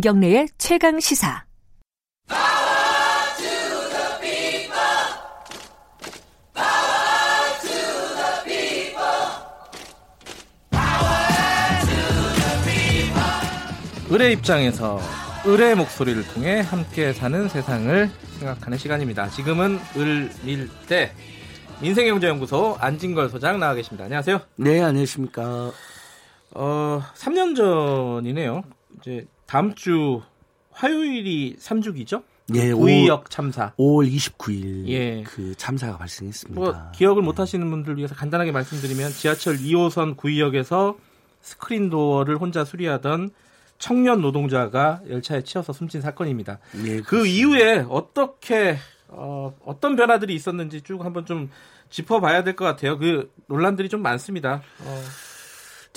김경래의 최강 시사. 을의 입장에서 을의 목소리를 통해 함께 사는 세상을 생각하는 시간입니다. 지금은 을밀대 민생경제연구소 안진걸 소장 나와 계십니다. 안녕하세요. 네, 안녕하십니까. 어, 3년 전이네요. 이제 다음 주 화요일이 3주기죠? 예, 구의역 참사. 5월 29일 예. 그 참사가 발생했습니다. 뭐 기억을 못 하시는 분들 위해서 간단하게 말씀드리면 지하철 2호선 구의역에서 스크린 도어를 혼자 수리하던 청년 노동자가 열차에 치여서 숨진 사건입니다. 예, 그. 이후에 어떻게 어, 어떤 변화들이 있었는지 쭉 한번 좀 짚어봐야 될 것 같아요. 그 논란들이 좀 많습니다. 어,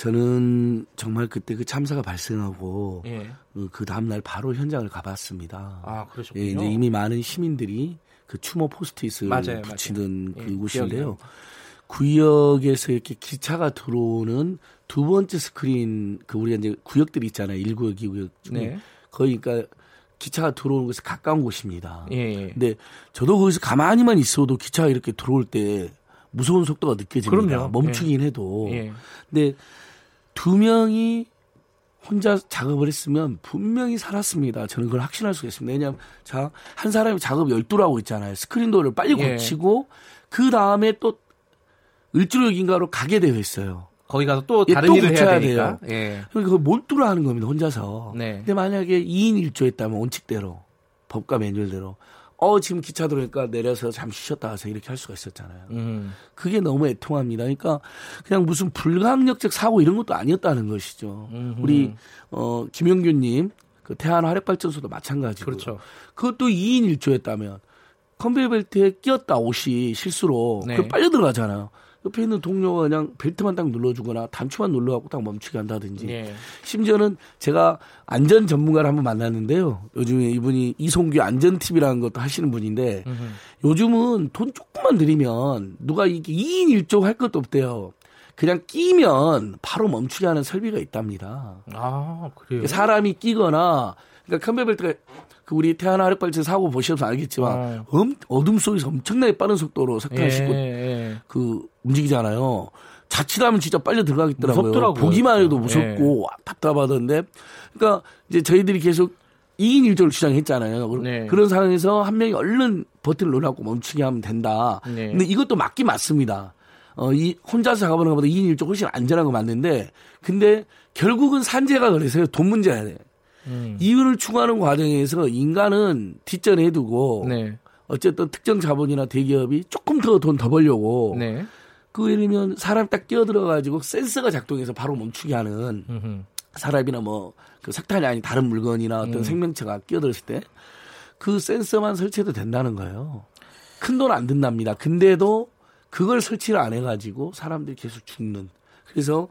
저는 정말 그때 그 참사가 발생하고 예. 그- 그 다음 날 바로 현장을 가봤습니다. 아 그러셨군요. 예, 이제 이미 많은 시민들이 그 추모 포스트잇을 맞아요, 붙이는 맞아요. 그 예, 곳인데요. 구역에서 이렇게 기차가 들어오는 두 번째 스크린 그 우리가 이제 구역들이 있잖아요. 1구역, 2구역 중에 네. 거의 그러니까 기차가 들어오는 곳에 가까운 곳입니다. 예, 예. 근데 저도 거기서 가만히만 있어도 기차가 이렇게 들어올 때 무서운 속도가 느껴집니다. 그럼요. 멈추긴 해도. 예. 근데 두 명이 혼자 작업을 했으면 분명히 살았습니다. 저는 그걸 확신할 수가 있습니다. 왜냐하면 자, 한 사람이 작업 열두를 하고 있잖아요. 스크린도어를 빨리 예. 고치고 그 다음에 또 을주역인가로 가게 되어 있어요. 거기 가서 또 예, 다른 또 일을 해야 되니까. 예. 그러니까 그걸 몰두를 하는 겁니다. 혼자서. 네. 근데 만약에 2인 1조였다면 원칙대로 법과 매뉴얼대로 어 지금 기차 들어오니까 내려서 잠시 쉬었다 가서 이렇게 할 수가 있었잖아요. 음. 그게 너무 애통합니다. 그러니까 그냥 무슨 불강력적 사고 이런 것도 아니었다는 것이죠. 음흠. 우리 어 김영규님 그 태안 화력발전소도 마찬가지고 그렇죠. 그것도 2인 1조였다면 컨베이어 벨트에 끼었다 옷이 실수로 네. 그 빨려 들어가잖아요. 옆에 있는 동료가 그냥 벨트만 딱 눌러주거나 단추만 눌러갖고 딱 멈추게 한다든지 예. 심지어는 제가 안전 전문가를 한번 만났는데요. 요즘에 이분이 이송규 안전팁이라는 것도 하시는 분인데 음흠. 요즘은 돈 조금만 들이면 누가 이게 2인 1조 할 것도 없대요. 그냥 끼면 바로 멈추게 하는 설비가 있답니다. 아 그래요. 사람이 끼거나 그러니까 컨베벨트가 그 우리 태안 화력발전 사고 보셔서 알겠지만 어. 엄, 어둠 속에서 엄청나게 빠른 속도로 석탄을 예, 싣고 예. 그 움직이잖아요. 자칫하면 진짜 빨려 들어가겠더라고요. 무섭더라고요. 보기만 해도 예. 무섭고 답답하던데. 그러니까 이제 저희들이 계속 2인 1조를 주장했잖아요. 그- 네. 그런 상황에서 한 명이 얼른 버튼을 눌러갖고 멈추게 하면 된다. 네. 근데 이것도 맞긴 맞습니다. 어, 이 혼자서 작업하는 것보다 2인 1조 훨씬 안전한 거 맞는데 근데 결국은 산재가 그래서요. 돈 문제야 돼. 음. 이윤을 추구하는 과정에서 인간은 뒷전에 해두고 네. 어쨌든 특정 자본이나 대기업이 조금 더 돈 더 벌려고 네. 그 예를 들면 사람 딱 끼어들어 가지고 센서가 작동해서 바로 멈추게 하는 음흠. 사람이나 뭐그 석탄이 아닌 다른 물건이나 어떤 음. 생명체가 끼어들었을 때 그 센서만 설치해도 된다는 거예요. 큰 돈 안 든답니다. 근데도 그걸 설치를 안 해가지고 사람들이 계속 죽는. 그래서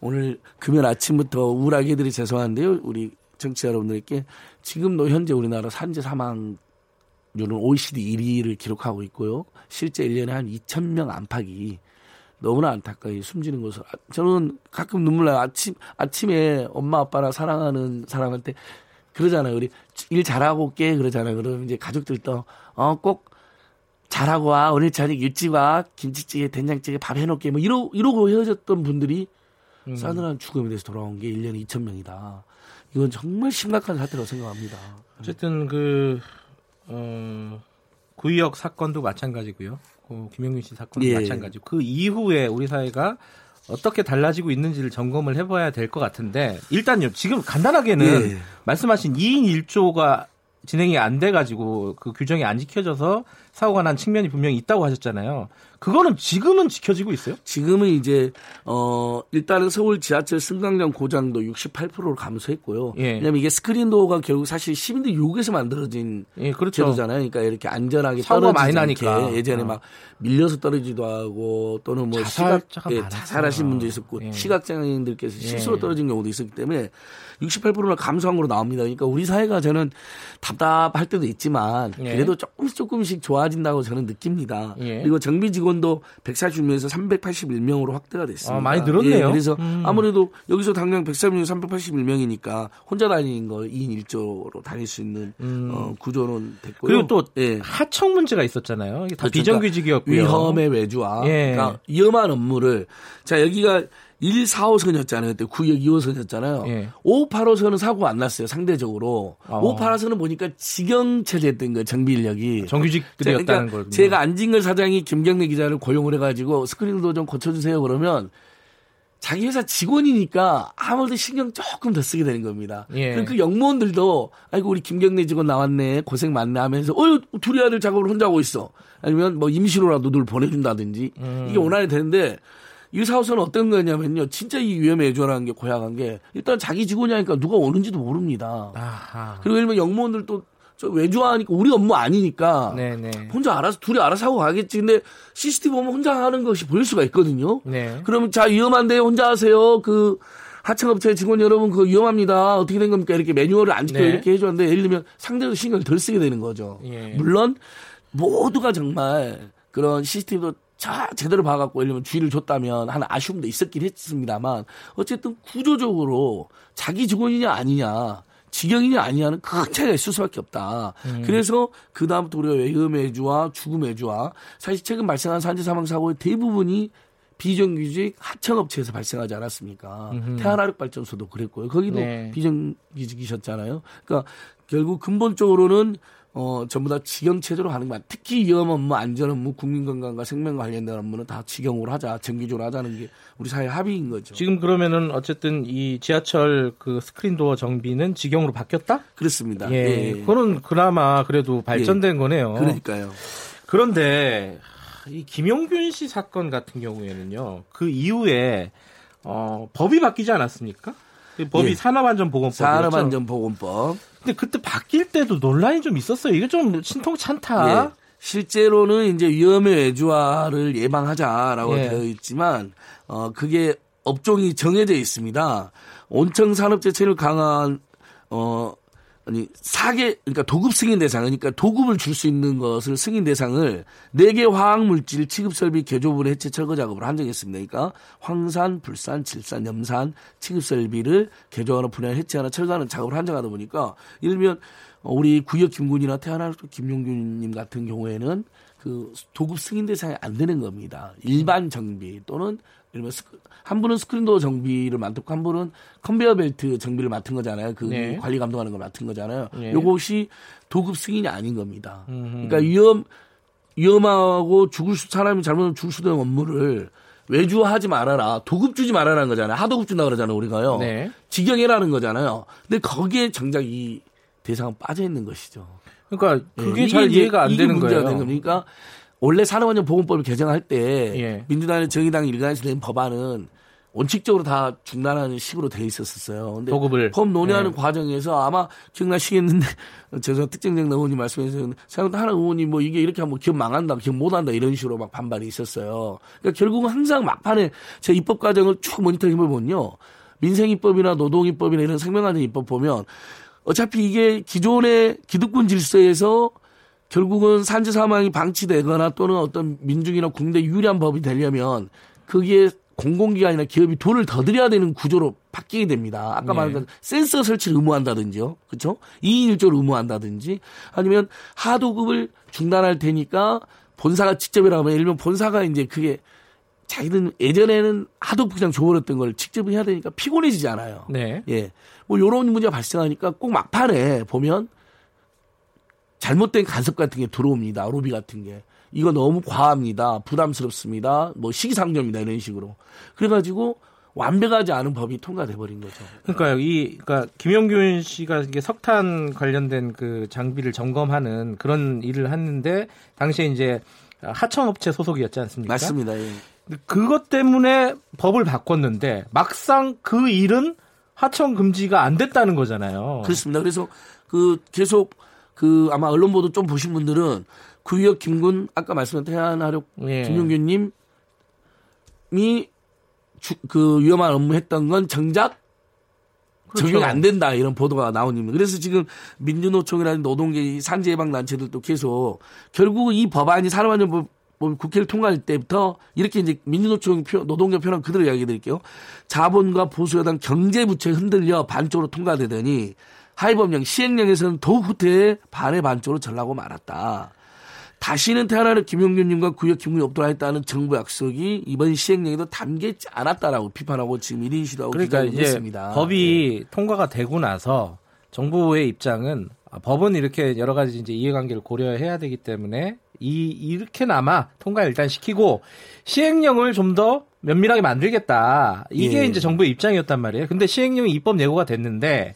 오늘 금요일 아침부터 우울하게 해드리 죄송한데요. 우리 정치 자 여러분들께 지금도 현재 우리나라 산재 사망률은 OECD 1위를 기록하고 있고요. 실제 1년에 한 2,000명 안팎이 너무나 안타까이 숨지는 것을 아, 저는 가끔 눈물 나요. 아침 아침에 엄마 아빠나 사랑하는 사람한테 그러잖아요. 우리 일 잘하고 올게 그러잖아요. 그러면 이제 가족들도 어꼭 잘하고 와 오늘 저녁 일찍 와 김치찌개 된장찌개 밥 해놓게 뭐 이러 이러고 헤어졌던 분들이 음. 싸늘한 죽음에 대해서 돌아온 게 1년에 2천 명이다. 이건 정말 심각한 사태라고 생각합니다. 어쨌든 그 어, 구의역 사건도 마찬가지고요. 그 김영균 씨 사건도 예. 마찬가지고 그 이후에 우리 사회가 어떻게 달라지고 있는지를 점검을 해봐야 될 것 같은데 일단요 지금 간단하게는 예. 말씀하신 2인 1조가 진행이 안 돼가지고 그 규정이 안 지켜져서 사고가 난 측면이 분명히 있다고 하셨잖아요. 그거는 지금은 지켜지고 있어요? 지금은 이제 어 일단은 서울 지하철 승강장 고장도 68%로 감소했고요. 예. 왜냐면 이게 스크린 도어가 결국 사실 시민들 요구에서 만들어진 예, 그렇죠. 제도잖아요. 그러니까 이렇게 안전하게 사고가 많이 나니까. 예전에 어. 막 밀려서 떨어지기도 하고 또는 뭐 시각 예. 자살하신 분도 있었고 예. 시각장애인들께서 예. 실수로 떨어진 경우도 있었기 때문에 68%나 감소한 거로 나옵니다. 그러니까 우리 사회가 저는 답답할 때도 있지만 예. 그래도 조금씩 조금씩 좋아진다고 저는 느낍니다. 예. 그리고 정비 직원 직원도 140명에서 381명으로 확대가 됐습니다. 아, 많이 늘었네요. 예, 그래서 음. 아무래도 여기서 당장 140명, 381명이니까 혼자 다니는 거 2인 1조로 다닐 수 있는 어, 구조는 됐고요. 음. 그리고 또 예. 하청 문제가 있었잖아요. 이게 다 그렇죠. 비정규직이었고요. 위험의 외주화. 예. 그러니까 위험한 업무를 자 여기가 1, 4, 5선이었잖아요. 그때 구역 2호선이었잖아요. 예. 5, 8호선은 사고가 안 났어요. 상대적으로. 어. 5, 8호선은 보니까 직영 체제였던 거예요. 정비 인력이. 정규직들이었다는 그러니까 거군요. 제가 안진걸 사장이 김경래 기자를 고용을 해가지고 스크린도 좀 고쳐주세요 그러면 자기 회사 직원이니까 아무래도 신경 조금 더 쓰게 되는 겁니다. 예. 그리고 그 영무원들도 아이고 우리 김경래 직원 나왔네 고생 많네 하면서 어 둘이 아들 작업을 혼자 하고 있어 아니면 뭐 임시로라도 늘 보내준다든지 음. 이게 원활히 되는데 이 사업소는 어떤 거냐면요 진짜 이 위험에 애조라는 게 고약한 게 일단 자기 직원이 하니까 누가 오는지도 모릅니다. 아하. 그리고 예를 들면 영무원들도 저 외주하니까 우리 업무 아니니까 네네. 혼자 알아서 둘이 알아서 하고 가겠지. 근데 CCTV 보면 혼자 하는 것이 보일 수가 있거든요. 네. 그러면 자 위험한데 혼자 하세요. 그 하청업체 직원 여러분 그거 위험합니다. 어떻게 된 겁니까? 이렇게 매뉴얼을 안 지켜 네. 이렇게 해줬는데 예를 들면 상대도 신경을 덜 쓰게 되는 거죠. 예. 물론 모두가 정말 그런 CCTV도 자 제대로 봐갖고 예를 들면 주의를 줬다면 하는 아쉬움도 있었긴 했습니다만 어쨌든 구조적으로 자기 직원이냐 아니냐 직영이냐 아니냐는 큰 차이가 있을 수밖에 없다. 그래서 그 다음부터 우리가 외음외주와 죽음외주와 사실 최근 발생한 산재 사망 사고의 대부분이 비정규직 하청업체에서 발생하지 않았습니까? 태안화력발전소도 그랬고요. 거기도 네. 비정규직이셨잖아요. 그러니까 결국 근본적으로는 어, 전부 다 직영 체제로 하는 거야. 특히 위험 업무, 안전 업무, 국민 건강과 생명 관련된 업무는 다 직영으로 하자, 정규적으로 하자는 게 우리 사회 합의인 거죠. 지금 그러면은 어쨌든 이 지하철 그 스크린 도어 정비는 직영으로 바뀌었다? 그렇습니다. 예. 예, 예. 그거는 그나마 그래도 발전된 거네요. 그러니까요. 그런데 이 김용균 씨 사건 같은 경우에는요. 그 이후에 어, 법이 바뀌지 않았습니까? 그 법이 예. 산업안전보건법. 산업안전보건법. 근데 그때 바뀔 때도 논란이 좀 있었어요. 이게 좀 신통찮다. 예. 실제로는 이제 위험의 외주화를 예방하자라고 예. 되어 있지만 어 그게 업종이 정해져 있습니다. 온천 산업 재체를 강한 어 아니 사계 그러니까 도급 승인 대상 그러니까 도급을 줄 수 있는 것을 승인 대상을 네 개 화학 물질 취급 설비 개조물 해체 철거 작업을 한정했습니다. 그러니까 황산, 불산, 질산, 염산 취급 설비를 개조하는 분해 해체하는 철거하는 작업을 한정하다 보니까 예를 들면 어, 우리 구의역 김군이나 태안에 김용균님 같은 경우에는 그 도급 승인 대상이 안 되는 겁니다. 일반 정비 또는 예를 들면 한 분은 스크린도어 정비를 맡고 한 분은 컨베이어 벨트 정비를 맡은 거잖아요. 그 네. 관리 감독하는 걸 맡은 거잖아요. 네. 요것이 도급 승인이 아닌 겁니다. 그러니까 위험 위험하고 죽을 수 사람이 잘못하면 죽을 수도 있는 업무를 외주하지 말아라. 도급 주지 말아라는 거잖아요. 하도급 준다 그러잖아요, 우리가요. 네. 직영해라는 거잖아요. 근데 거기에 정작 이 대상은 빠져 있는 것이죠. 그러니까 그게 예, 잘 이해가 안 되는 거예요. 되는 겁니까? 원래 산업안전 보건법을 개정할 때 예. 민주당의 정의당 일간에서 낸 법안은 원칙적으로 다 중단하는 식으로 돼 있었었어요. 근데 도급을. 법 논의하는 예. 과정에서 아마 기억나시겠는데 죄송 특정정 의원님 말씀해서 생각도 하나 의원이 뭐 이게 이렇게 하면 기업 망한다, 기업 못한다 이런 식으로 막 반발이 있었어요. 그러니까 결국은 항상 막판에 제 입법 과정을 쭉 모니터링 해보면요. 민생입법이나 노동입법이나 이런 생명안전 입법 보면 어차피 이게 기존의 기득권 질서에서 결국은 산재 사망이 방치되거나 또는 어떤 민중이나 국내 유리한 법이 되려면 거기에 공공기관이나 기업이 돈을 더 들여야 되는 구조로 바뀌게 됩니다. 아까 네. 말한 것 센서 설치를 의무한다든지요. 그렇죠? 2인 1조를 의무한다든지 아니면 하도급을 중단할 테니까 본사가 직접이라고 하면 예를 들면 본사가 이제 그게 자기들 예전에는 하도급 그냥 줘버렸던 걸 직접 해야 되니까 피곤해지잖아요. 네. 예. 뭐 요런 문제가 발생하니까 꼭 막판에 보면 잘못된 간섭 같은 게 들어옵니다. 로비 같은 게. 이거 너무 과합니다. 부담스럽습니다. 뭐 시기상조입니다. 이런 식으로. 그래가지고 완벽하지 않은 법이 통과돼 버린 거죠. 그러니까 이 그러니까 김용균 씨가 이게 석탄 관련된 그 장비를 점검하는 그런 일을 했는데 당시에 이제 하청업체 소속이었지 않습니까? 맞습니다. 예. 그것 때문에 법을 바꿨는데 막상 그 일은 하청 금지가 안 됐다는 거잖아요. 그렇습니다. 그래서 그 계속 그 아마 언론 보도 좀 보신 분들은 구역 김군 아까 말씀한 태안하력 예. 김용균님이 주- 그 위험한 업무 했던 건 정작 그렇죠. 적용이 안 된다 이런 보도가 나오니까 그래서 지금 민주노총이라는 노동계 산재 예방 단체들도 계속 결국 이 법안이 산업안전법 보면 국회를 통과할 때부터 이렇게 이제 민주노총 표, 노동경 표현 그대로 이야기 드릴게요. 자본과 보수여당 경제부채 흔들려 반쪽으로 통과되더니 하위법령 시행령에서는 더욱 후퇴해 반의 반쪽으로 전라고 말았다. 다시는 태어나는 김용균님과 구역 기문이 없도록 했다는 정부 약속이 이번 시행령에도 담겨있지 않았다라고 비판하고 지금 1인 시도하고 그러니까 이제 했습니다. 법이 네. 통과가 되고 나서 정부의 입장은 아, 법은 이렇게 여러 가지 이제 이해관계를 고려해야 되기 때문에 이 이렇게나마 통과 일단 시키고 시행령을 좀 더 면밀하게 만들겠다. 이게 예. 이제 정부의 입장이었단 말이에요. 근데 시행령이 입법 예고가 됐는데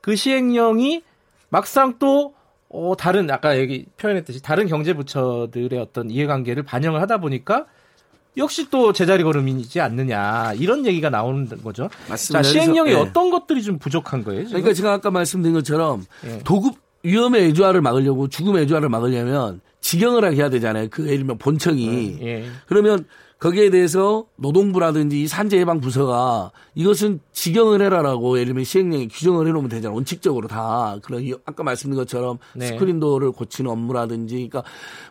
그 시행령이 막상 또 어, 다른 아까 여기 표현했듯이 다른 경제 부처들의 어떤 이해관계를 반영을 하다 보니까 역시 또 제자리 걸음이지 않느냐 이런 얘기가 나오는 거죠. 맞습니다. 자 시행령에 그래서, 예. 어떤 것들이 좀 부족한 거예요? 지금? 그러니까 제가 아까 말씀드린 것처럼 예. 도급 위험의 애주화를 막으려고 죽음의 애주화를 막으려면 직영을 하게 해야 되잖아요. 그 예를 들면 본청이. 예. 그러면 거기에 대해서 노동부라든지 이 산재예방부서가 이것은 직영을 해라라고 예를 들면 시행령에 규정을 해놓으면 되잖아요. 원칙적으로 다. 그런 이- 아까 말씀드린 것처럼 네. 스크린도어를 고치는 업무라든지 그러니까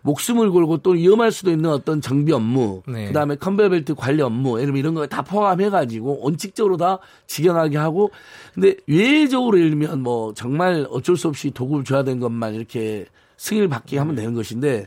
목숨을 걸고 또 위험할 수도 있는 어떤 정비 업무 네. 그다음에 컨베이어벨트 관리 업무 예를 들면 이런 거 다 포함해가지고 원칙적으로 다 직영하게 하고 근데 외적으로 예를 들면 뭐 정말 어쩔 수 없이 도구를 줘야 되는 것만 이렇게 승인을 받게 하면 되는 것인데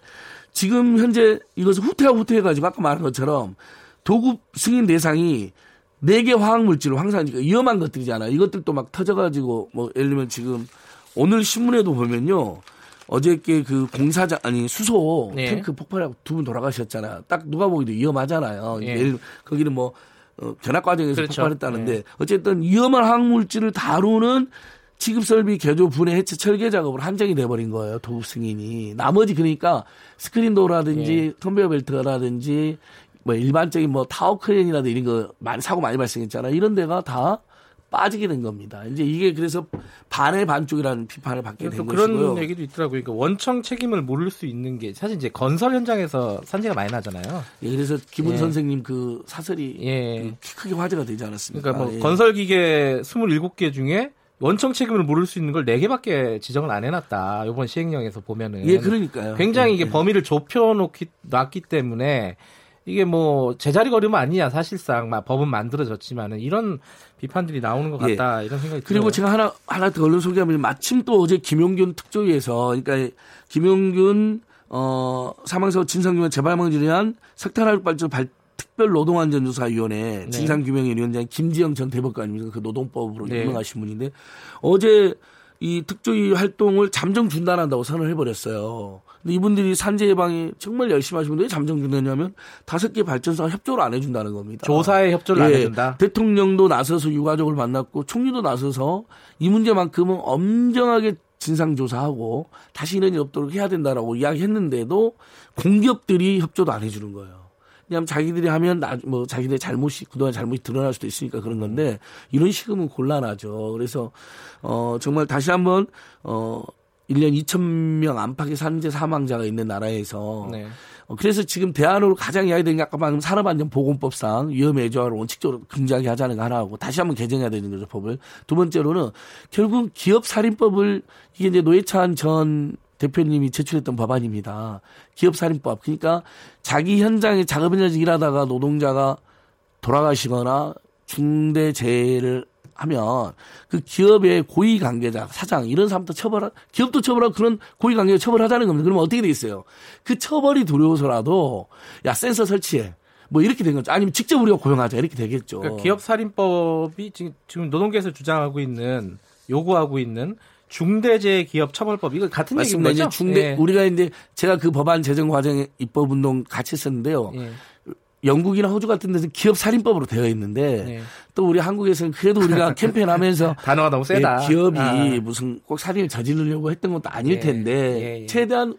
지금 현재 이것을 후퇴하고 후퇴해가지고 아까 말한 것처럼 도급 승인 대상이 네 개 화학 물질로 항상 위험한 것들이잖아요. 이것들도 막 터져가지고 뭐 예를 들면 지금 오늘 신문에도 보면요. 어저께 그 공사장 아니 수소 네. 탱크 폭발하고 두 분 돌아가셨잖아요. 딱 누가 보기에도 위험하잖아요. 예. 예를 들면 거기는 뭐 어, 견학 과정에서 그렇죠. 폭발했다는데 예. 어쨌든 위험한 화학물질을 다루는 취급설비 개조 분해 해체 철거 작업으로 한정이 돼버린 거예요 도급 승인이 나머지 그러니까 스크린도어라든지 예. 컨베이어 벨트라든지 뭐 일반적인 뭐 타워 크레인이라든지 이런 거 많이 사고 많이 발생했잖아요 이런 데가 다 빠지게 된 겁니다 이제 이게 그래서 반의 반쪽이라는 비판을 받게 또된 그런 것이고요 얘기도 있더라고요. 그러니까 원청 책임을 모를 수 있는 게 사실 이제 건설 현장에서 산재가 많이 나잖아요. 예, 그래서 김은 예. 선생님 그 사설이 예. 그 크게 화제가 되지 않았습니까 그러니까 뭐 예. 건설 기계 27개 중에 원청 책임을 모를 수 있는 걸 4개밖에 지정을 안 해놨다. 이번 시행령에서 보면은. 예 그러니까요 굉장히 예, 이게 예. 범위를 좁혀놓기 놨기 때문에 이게 뭐 제자리 걸음 아니냐 사실상 막 법은 만들어졌지만은 이런 비판들이 나오는 것 예. 같다 이런 생각이 그리고 들어요. 제가 하나 하나 더 얼른 소개하면 마침 또 어제 김용균 특조위에서 그러니까 김용균 어 사망사고 진상규명 재발방지를 위한 석탄화력 발전 발 특별 노동안전조사위원회 네. 진상규명의 위원장 김지영 전 대법관입니다. 그 노동법으로 네. 유명하신 분인데 어제 이 특조위 활동을 잠정 중단한다고 선언을 해버렸어요. 근데 이분들이 산재 예방에 정말 열심히 하시는 분데 왜 잠정 중단하냐면 다섯 개 발전소가 협조를 안 해준다는 겁니다. 조사에 협조를 안 예, 해준다. 대통령도 나서서 유가족을 만났고 총리도 나서서 이 문제만큼은 엄정하게 진상 조사하고 다시 이런 일 없도록 해야 된다라고 이야기했는데도 공기업들이 협조도 안 해주는 거예요. 왜냐하면 자기들이 하면 나, 뭐 자기들의 잘못이 그동안 잘못이 드러날 수도 있으니까 그런 건데 이런 식이면 곤란하죠. 그래서 어 정말 다시 한번 어 1년 2천 명 안팎의 산재 사망자가 있는 나라에서 네. 어, 그래서 지금 대안으로 가장 이야기된 게 아까 방금 산업안전보건법상 위험해조화를 원칙적으로 금지하게 하자는 거 하나하고 다시 한번 개정해야 되는 거죠 법을 두 번째로는 결국 기업살인법을 이게 이제 노회찬 전 대표님이 제출했던 법안입니다 기업살인법 그러니까 자기 현장에 작업 현장에서 일하다가 노동자가 돌아가시거나 중대재해를 하면 그 기업의 고위 관계자, 사장 이런 사람도 처벌하 기업도 처벌하고 그런 고위 관계자 처벌하자는 겁니다. 그러면 어떻게 돼 있어요? 그 처벌이 두려워서라도 야 센서 설치해. 뭐 이렇게 된 거죠. 아니면 직접 우리가 고용하자 이렇게 되겠죠. 그러니까 기업 살인법이 지금 노동계에서 주장하고 있는 요구하고 있는 중대재해 기업 처벌법 이거 같은 맞습니다. 얘기인 이제 거죠? 중대 예. 우리가 이제 제가 그 법안 제정 과정에 입법 운동 같이 했었는데요. 예. 영국이나 호주 같은 데서 기업 살인법으로 되어 있는데 예. 또 우리 한국에서는 그래도 우리가 캠페인하면서 단어가 너무 세다. 예, 기업이 아. 무슨 꼭 살인을 저지르려고 했던 것도 아닐 예, 텐데 예, 예. 최대한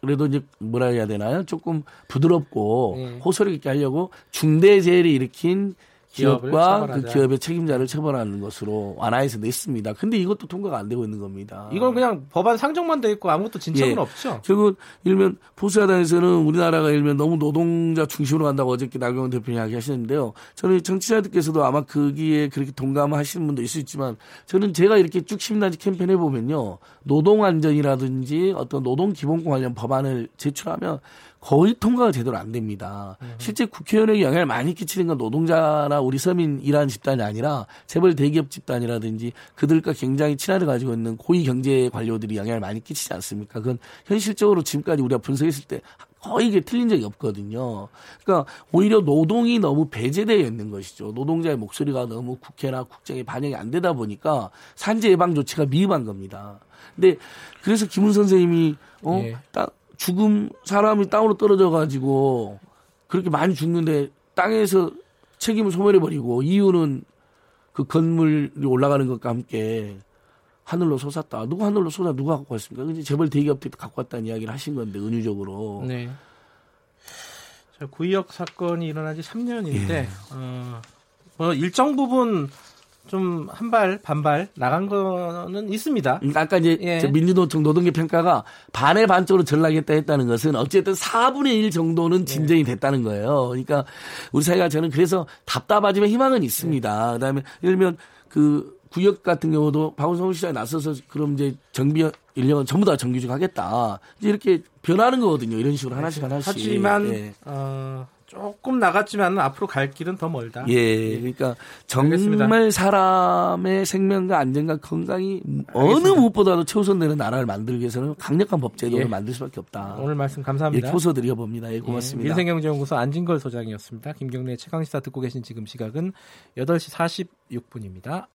그래도 이제 뭐라 해야 되나요? 조금 부드럽고 예. 호소력 있게 하려고 중대재해를 일으킨 기업과 그. 기업의 책임자를 처벌하는 것으로 완화해서 냈습니다. 근데 이것도 통과가 안 되고 있는 겁니다. 이건 그냥 법안 상정만 돼 있고 아무것도 진척은 예. 없죠. 결국 일면 보수야당에서는 우리나라가 일면 너무 노동자 중심으로 간다고 어저께 나경원 대표님 이야기하시는데요. 저는 정치자들께서도 아마 거기에 그렇게 동감하시는 분도 있을 수 있지만 저는 제가 이렇게 쭉 시민단체 캠페인 해보면요. 노동 안전이라든지 어떤 노동 기본권 관련 법안을 제출하면 거의 통과가 제대로 안 됩니다. 실제 국회의원에게 영향을 많이 끼치는 건 노동자나 우리 서민 일하는 집단이 아니라 재벌 대기업 집단이라든지 그들과 굉장히 친화를 가지고 있는 고위 경제 관료들이 영향을 많이 끼치지 않습니까? 그건 현실적으로 지금까지 우리가 분석했을 때 거의 이게 틀린 적이 없거든요. 그러니까 오히려 노동이 너무 배제되어 있는 것이죠. 노동자의 목소리가 너무 국회나 국정에 반영이 안 되다 보니까 산재 예방 조치가 미흡한 겁니다. 근데 그래서 김훈 선생님이 어 예. 땅- 죽음 사람이 땅으로 떨어져 가지고 그렇게 많이 죽는데 땅에서 책임을 소멸해 버리고 이유는 그 건물이 올라가는 것과 함께 하늘로 솟았다. 누가 하늘로 솟아 누가 갖고 왔습니까? 이제 재벌 대기업들이 갖고 왔다는 이야기를 하신 건데 은유적으로. 네. 자, 구의역 사건이 일어난 지 3년인데 예. 어, 뭐 일정 부분 좀 한 발 반발 나간 거는 있습니다. 그러니까 아까 이제 예. 저 민주노총 노동계 평가가 반의 반쪽으로 전락했다 했다는 것은 어쨌든 4분의 1 정도는 진전이 됐다는 거예요. 그러니까 우리 사회가 저는 그래서 답답하지만 희망은 있습니다. 그다음에 예를 들면 그 구역 같은 경우도 박원성 시장에 나서서 그럼 이제 정비 인력은 전부 다 정규직 하겠다. 이제 이렇게 변하는 거거든요. 이런 식으로 하나씩 하나씩. 하지만 예. 어, 조금 나갔지만 앞으로 갈 길은 더 멀다. 예, 그러니까 알겠습니다. 정말 사람의 생명과 안전과 건강이 어느 무엇보다도 최우선되는 나라를 만들기 위해서는 강력한 법제도를 예. 만들 수밖에 없다. 오늘 말씀 예, 감사합니다. 호소드려 봅니다. 예, 고맙습니다. 민생경제연구소 안진걸 소장이었습니다. 김경래 최강시사 듣고 계신 지금 시각은 8시 46분입니다.